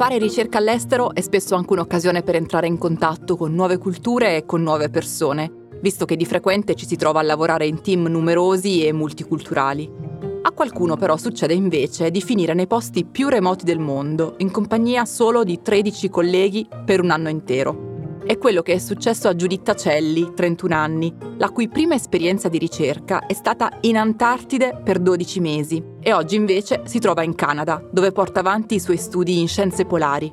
Fare ricerca all'estero è spesso anche un'occasione per entrare in contatto con nuove culture e con nuove persone, visto che di frequente ci si trova a lavorare in team numerosi e multiculturali. A qualcuno però succede invece di finire nei posti più remoti del mondo, in compagnia solo di 13 colleghi per un anno intero. È quello che è successo a Giuditta Celli, 31 anni, la cui prima esperienza di ricerca è stata in Antartide per 12 mesi e oggi invece si trova in Canada, dove porta avanti i suoi studi in scienze polari.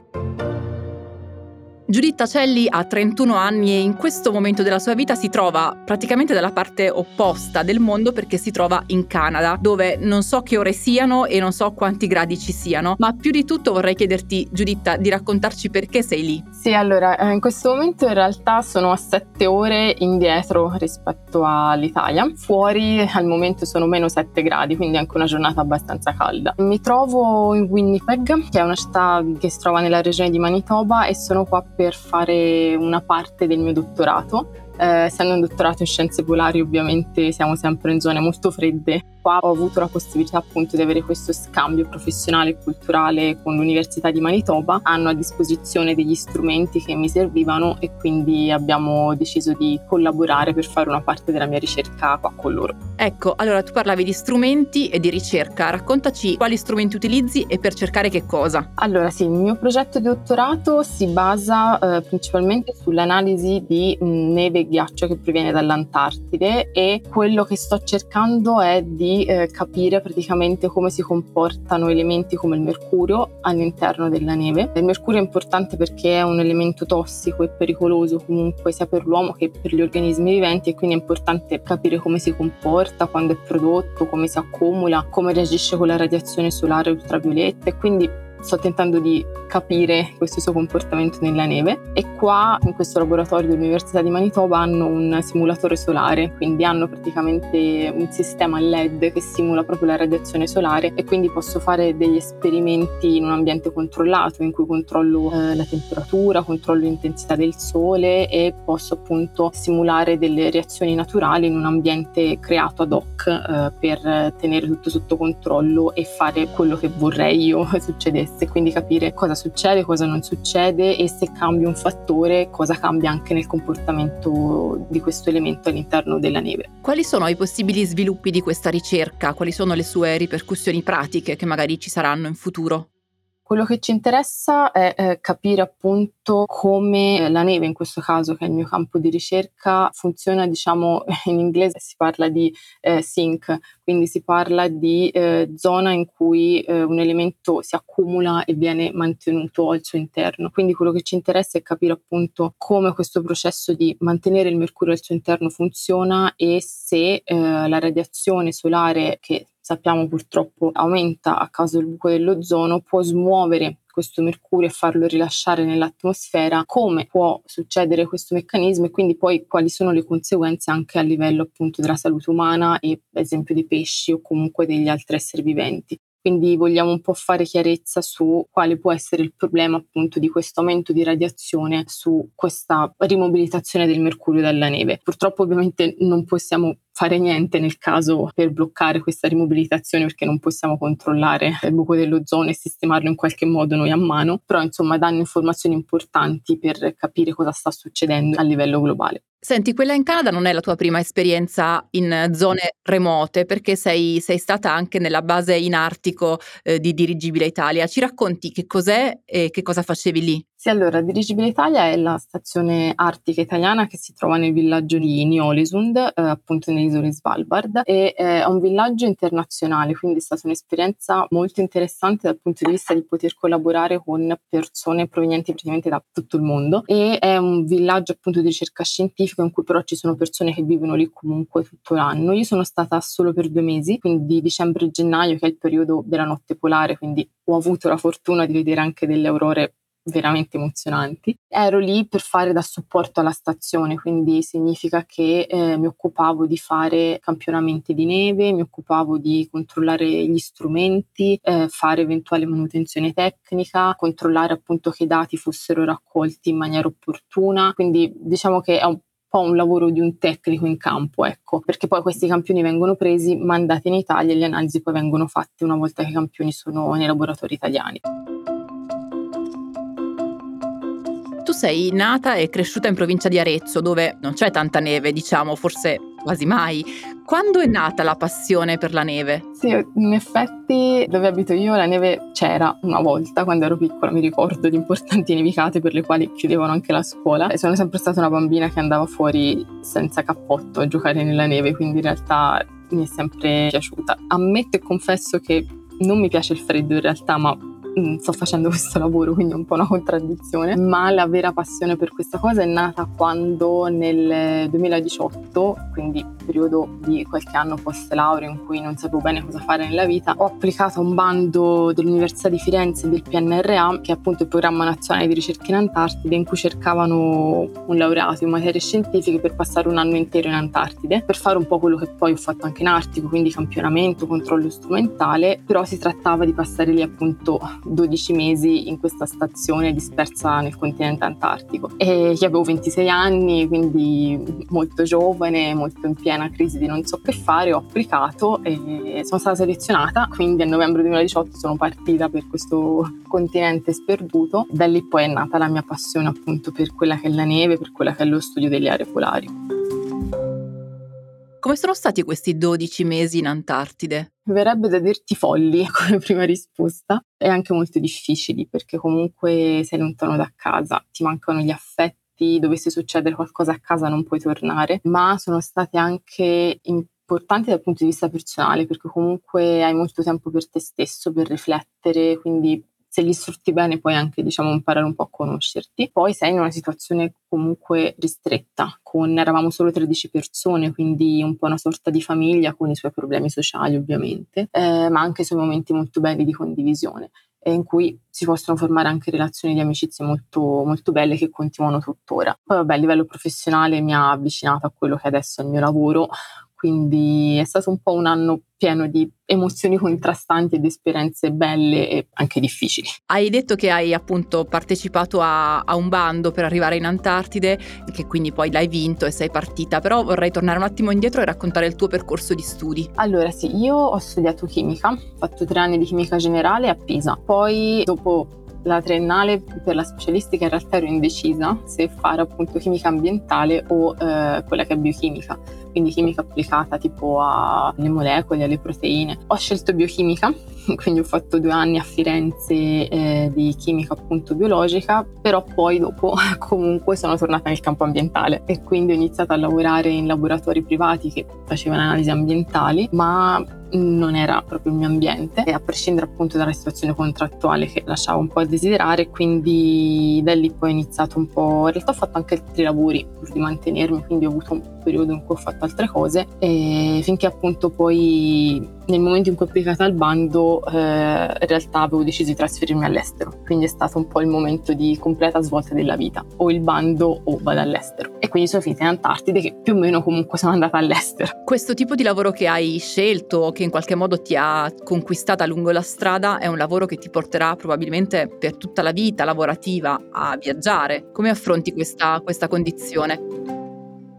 Giuditta Celli ha 31 anni e in questo momento della sua vita si trova praticamente dalla parte opposta del mondo perché si trova in Canada, dove non so che ore siano e non so quanti gradi ci siano, ma più di tutto vorrei chiederti, Giuditta, di raccontarci perché sei lì. Sì, allora, eh, in questo momento in realtà sono a 7 ore indietro rispetto all'Italia. Fuori al momento sono meno 7 gradi, quindi anche una giornata abbastanza calda. Mi trovo in Winnipeg, che è una città che si trova nella regione di Manitoba e sono qua per fare una parte del mio dottorato. Eh, essendo un dottorato in scienze polari ovviamente siamo sempre in zone molto fredde qua ho avuto la possibilità appunto di avere questo scambio professionale e culturale con l'Università di Manitoba. Hanno a disposizione degli strumenti che mi servivano e quindi abbiamo deciso di collaborare per fare una parte della mia ricerca qua con loro. Ecco, allora tu parlavi di strumenti e di ricerca, raccontaci quali strumenti utilizzi e per cercare che cosa. Allora sì, il mio progetto di dottorato si basa eh, principalmente sull'analisi di mh, neve e ghiaccio che proviene dall'Antartide e quello che sto cercando è di eh, capire praticamente come si comportano elementi come il mercurio all'interno della neve. Il mercurio è importante perché è un elemento tossico e pericoloso comunque sia per l'uomo che per gli organismi viventi e quindi è importante capire come si comporta, quando è prodotto, come si accumula, come reagisce con la radiazione solare ultravioletta e quindi sto tentando di capire questo suo comportamento nella neve. E qua in questo laboratorio dell'Università di Manitoba hanno un simulatore solare, quindi hanno praticamente un sistema LED che simula proprio la radiazione solare. E quindi posso fare degli esperimenti in un ambiente controllato in cui controllo eh, la temperatura, controllo l'intensità del sole e posso appunto simulare delle reazioni naturali in un ambiente creato ad hoc eh, per tenere tutto sotto controllo e fare quello che vorrei io succedesse, quindi capire cosa succede, cosa non succede e se cambia un fattore, cosa cambia anche nel comportamento di questo elemento all'interno della neve. Quali sono i possibili sviluppi di questa ricerca? Quali sono le sue ripercussioni pratiche che magari ci saranno in futuro? Quello che ci interessa è eh, capire appunto come la neve, in questo caso che è il mio campo di ricerca, funziona, diciamo in inglese si parla di eh, sink, quindi si parla di eh, zona in cui eh, un elemento si accumula e viene mantenuto al suo interno. Quindi quello che ci interessa è capire appunto come questo processo di mantenere il mercurio al suo interno funziona e se eh, la radiazione solare che sappiamo purtroppo aumenta a causa del buco dell'ozono, può smuovere questo mercurio e farlo rilasciare nell'atmosfera, come può succedere questo meccanismo e quindi poi quali sono le conseguenze anche a livello appunto della salute umana e ad esempio dei pesci o comunque degli altri esseri viventi. Quindi vogliamo un po' fare chiarezza su quale può essere il problema appunto di questo aumento di radiazione su questa rimobilitazione del mercurio dalla neve. Purtroppo ovviamente non possiamo fare niente nel caso per bloccare questa rimobilitazione perché non possiamo controllare il buco dell'ozono e sistemarlo in qualche modo noi a mano, però insomma danno informazioni importanti per capire cosa sta succedendo a livello globale. Senti, quella in Canada non è la tua prima esperienza in zone remote, perché sei, sei stata anche nella base in Artico eh, di Dirigibile Italia. Ci racconti che cos'è e che cosa facevi lì? Sì, allora, Dirigibile Italia è la stazione artica italiana che si trova nel villaggio di Niolesund, eh, appunto nelle isole Svalbard, e eh, è un villaggio internazionale, quindi è stata un'esperienza molto interessante dal punto di vista di poter collaborare con persone provenienti praticamente da tutto il mondo. E è un villaggio appunto di ricerca scientifica in cui però ci sono persone che vivono lì comunque tutto l'anno. Io sono stata solo per due mesi, quindi dicembre e gennaio, che è il periodo della notte polare, quindi ho avuto la fortuna di vedere anche delle aurore veramente emozionanti. Ero lì per fare da supporto alla stazione, quindi significa che eh, mi occupavo di fare campionamenti di neve, mi occupavo di controllare gli strumenti, eh, fare eventuale manutenzione tecnica, controllare appunto che i dati fossero raccolti in maniera opportuna, quindi diciamo che è un po' un lavoro di un tecnico in campo, ecco, perché poi questi campioni vengono presi, mandati in Italia e le analisi poi vengono fatte una volta che i campioni sono nei laboratori italiani. Tu sei nata e cresciuta in provincia di Arezzo, dove non c'è tanta neve, diciamo, forse quasi mai. Quando è nata la passione per la neve? Sì, in effetti dove abito io la neve c'era una volta quando ero piccola, mi ricordo di importanti nevicate per le quali chiudevano anche la scuola e sono sempre stata una bambina che andava fuori senza cappotto a giocare nella neve, quindi in realtà mi è sempre piaciuta. Ammetto e confesso che non mi piace il freddo in realtà, ma sto facendo questo lavoro, quindi è un po' una contraddizione, ma la vera passione per questa cosa è nata quando nel 2018, quindi periodo di qualche anno post laurea in cui non sapevo bene cosa fare nella vita, ho applicato a un bando dell'Università di Firenze del PNRA, che è appunto il programma nazionale di ricerca in Antartide, in cui cercavano un laureato in materie scientifiche per passare un anno intero in Antartide, per fare un po' quello che poi ho fatto anche in Artico, quindi campionamento, controllo strumentale, però si trattava di passare lì appunto 12 mesi in questa stazione dispersa nel continente antartico. E io avevo 26 anni, quindi molto giovane, molto in piena crisi di non so che fare, ho applicato e sono stata selezionata, quindi a novembre 2018 sono partita per questo continente sperduto. Da lì poi è nata la mia passione appunto per quella che è la neve, per quella che è lo studio delle aree polari. Come sono stati questi 12 mesi in Antartide? Verrebbe da dirti folli come prima risposta e anche molto difficili perché comunque sei lontano da casa, ti mancano gli affetti, dovesse succedere qualcosa a casa non puoi tornare, ma sono state anche importanti dal punto di vista personale perché comunque hai molto tempo per te stesso, per riflettere, quindi se li sfrutti bene puoi anche diciamo imparare un po' a conoscerti. Poi sei in una situazione comunque ristretta, con eravamo solo 13 persone, quindi un po' una sorta di famiglia con i suoi problemi sociali ovviamente, eh, ma anche i suoi momenti molto belli di condivisione in cui si possono formare anche relazioni di amicizia molto, molto belle che continuano tuttora. Poi vabbè, a livello professionale mi ha avvicinato a quello che adesso è il mio lavoro, quindi è stato un po' un anno pieno di emozioni contrastanti ed esperienze belle e anche difficili. Hai detto che hai appunto partecipato a, a, un bando per arrivare in Antartide, che quindi poi l'hai vinto e sei partita, però vorrei tornare un attimo indietro e raccontare il tuo percorso di studi. Allora sì, io ho studiato chimica, ho fatto tre anni di chimica generale a Pisa, poi dopo la triennale per la specialistica in realtà ero indecisa se fare appunto chimica ambientale o eh, quella che è biochimica, quindi chimica applicata tipo alle molecole, alle proteine. Ho scelto biochimica, quindi ho fatto due anni a Firenze eh, di chimica appunto biologica, però poi dopo comunque sono tornata nel campo ambientale e quindi ho iniziato a lavorare in laboratori privati che facevano analisi ambientali, ma non era proprio il mio ambiente, a prescindere appunto dalla situazione contrattuale che lasciava un po' a desiderare, quindi da lì poi ho iniziato un po', in realtà ho fatto anche altri lavori pur di mantenermi, quindi ho avuto periodo in cui ho fatto altre cose e finché appunto poi nel momento in cui ho applicato al bando eh, in realtà avevo deciso di trasferirmi all'estero, quindi è stato un po' il momento di completa svolta della vita, o il bando o vado all'estero. E quindi sono finita in Antartide che più o meno comunque sono andata all'estero. Questo tipo di lavoro che hai scelto, che in qualche modo ti ha conquistata lungo la strada, è un lavoro che ti porterà probabilmente per tutta la vita lavorativa a viaggiare. Come affronti questa, questa condizione?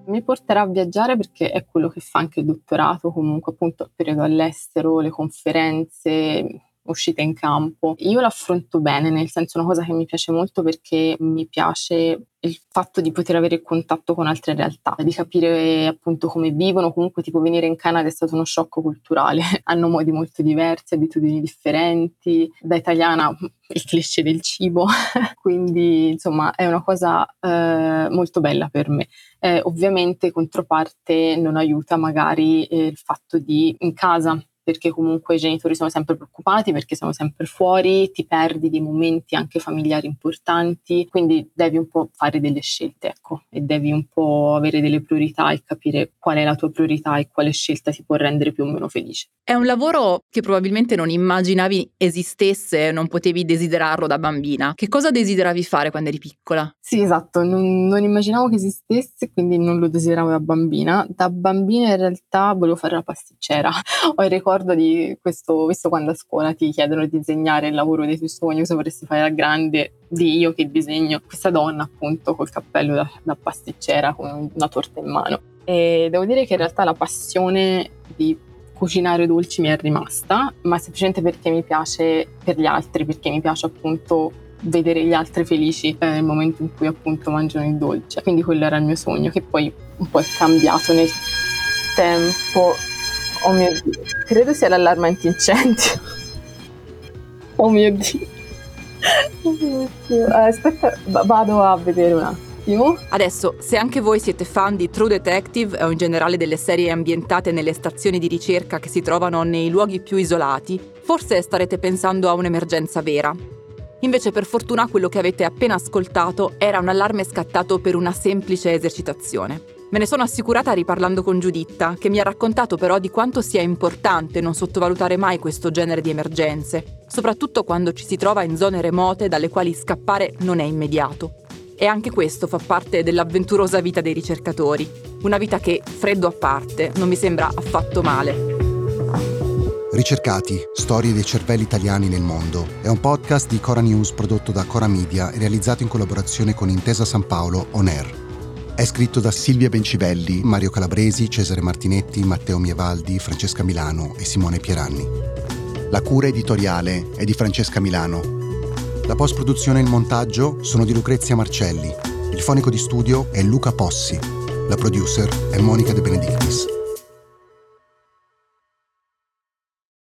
Mi porterà a viaggiare perché è quello che fa anche il dottorato, comunque appunto il periodo all'estero, le conferenze, uscite in campo. Io l'affronto bene, nel senso una cosa che mi piace molto perché mi piace il fatto di poter avere contatto con altre realtà, di capire appunto come vivono, comunque tipo venire in Canada è stato uno shock culturale, hanno modi molto diversi, abitudini differenti, da italiana il cliché del cibo, quindi insomma è una cosa eh, molto bella per me. Eh, ovviamente controparte non aiuta magari eh, il fatto di in casa perché comunque i genitori sono sempre preoccupati, perché sono sempre fuori, ti perdi dei momenti anche familiari importanti, quindi devi un po' fare delle scelte, ecco, e devi un po' avere delle priorità e capire qual è la tua priorità e quale scelta ti può rendere più o meno felice. È un lavoro che probabilmente non immaginavi esistesse, non potevi desiderarlo da bambina. Che cosa desideravi fare quando eri piccola? Sì, esatto, non, non immaginavo che esistesse, quindi non lo desideravo da bambina. Da bambina in realtà volevo fare la pasticcera. Ho il ricordo di questo, visto quando a scuola ti chiedono di disegnare il lavoro dei tuoi sogni, cosa vorresti fare da grande, di io che disegno questa donna appunto col cappello da, da pasticcera con una torta in mano. E devo dire che in realtà la passione di cucinare dolci mi è rimasta, ma semplicemente perché mi piace per gli altri, perché mi piace appunto vedere gli altri felici eh, nel momento in cui appunto mangiano il dolce. Quindi quello era il mio sogno, che poi un po' è cambiato nel tempo. Oh mio Dio, credo sia l'allarme antincendio. Oh mio Dio. Oh mio Dio. Eh, aspetta, vado a vedere un attimo attimo. Adesso, se anche voi siete fan di True Detective o in generale delle serie ambientate nelle stazioni di ricerca che si trovano nei luoghi più isolati, forse starete pensando a un'emergenza vera. Invece per fortuna quello che avete appena ascoltato era un allarme scattato per una semplice esercitazione. Me ne sono assicurata riparlando con Giuditta, che mi ha raccontato però di quanto sia importante non sottovalutare mai questo genere di emergenze, soprattutto quando ci si trova in zone remote dalle quali scappare non è immediato. E anche questo fa parte dell'avventurosa vita dei ricercatori. Una vita che, freddo a parte, non mi sembra affatto male. Ricercati, storie dei cervelli italiani nel mondo è un podcast di Cora News prodotto da Cora Media e realizzato in collaborazione con Intesa San Paolo On Air. È scritto da Silvia Bencivelli, Mario Calabresi, Cesare Martinetti, Matteo Mievaldi, Francesca Milano e Simone Pieranni. La cura editoriale è di Francesca Milano la post-produzione e il montaggio sono di Lucrezia Marcelli. Il fonico di studio è Luca Possi. La producer è Monica De Benedictis.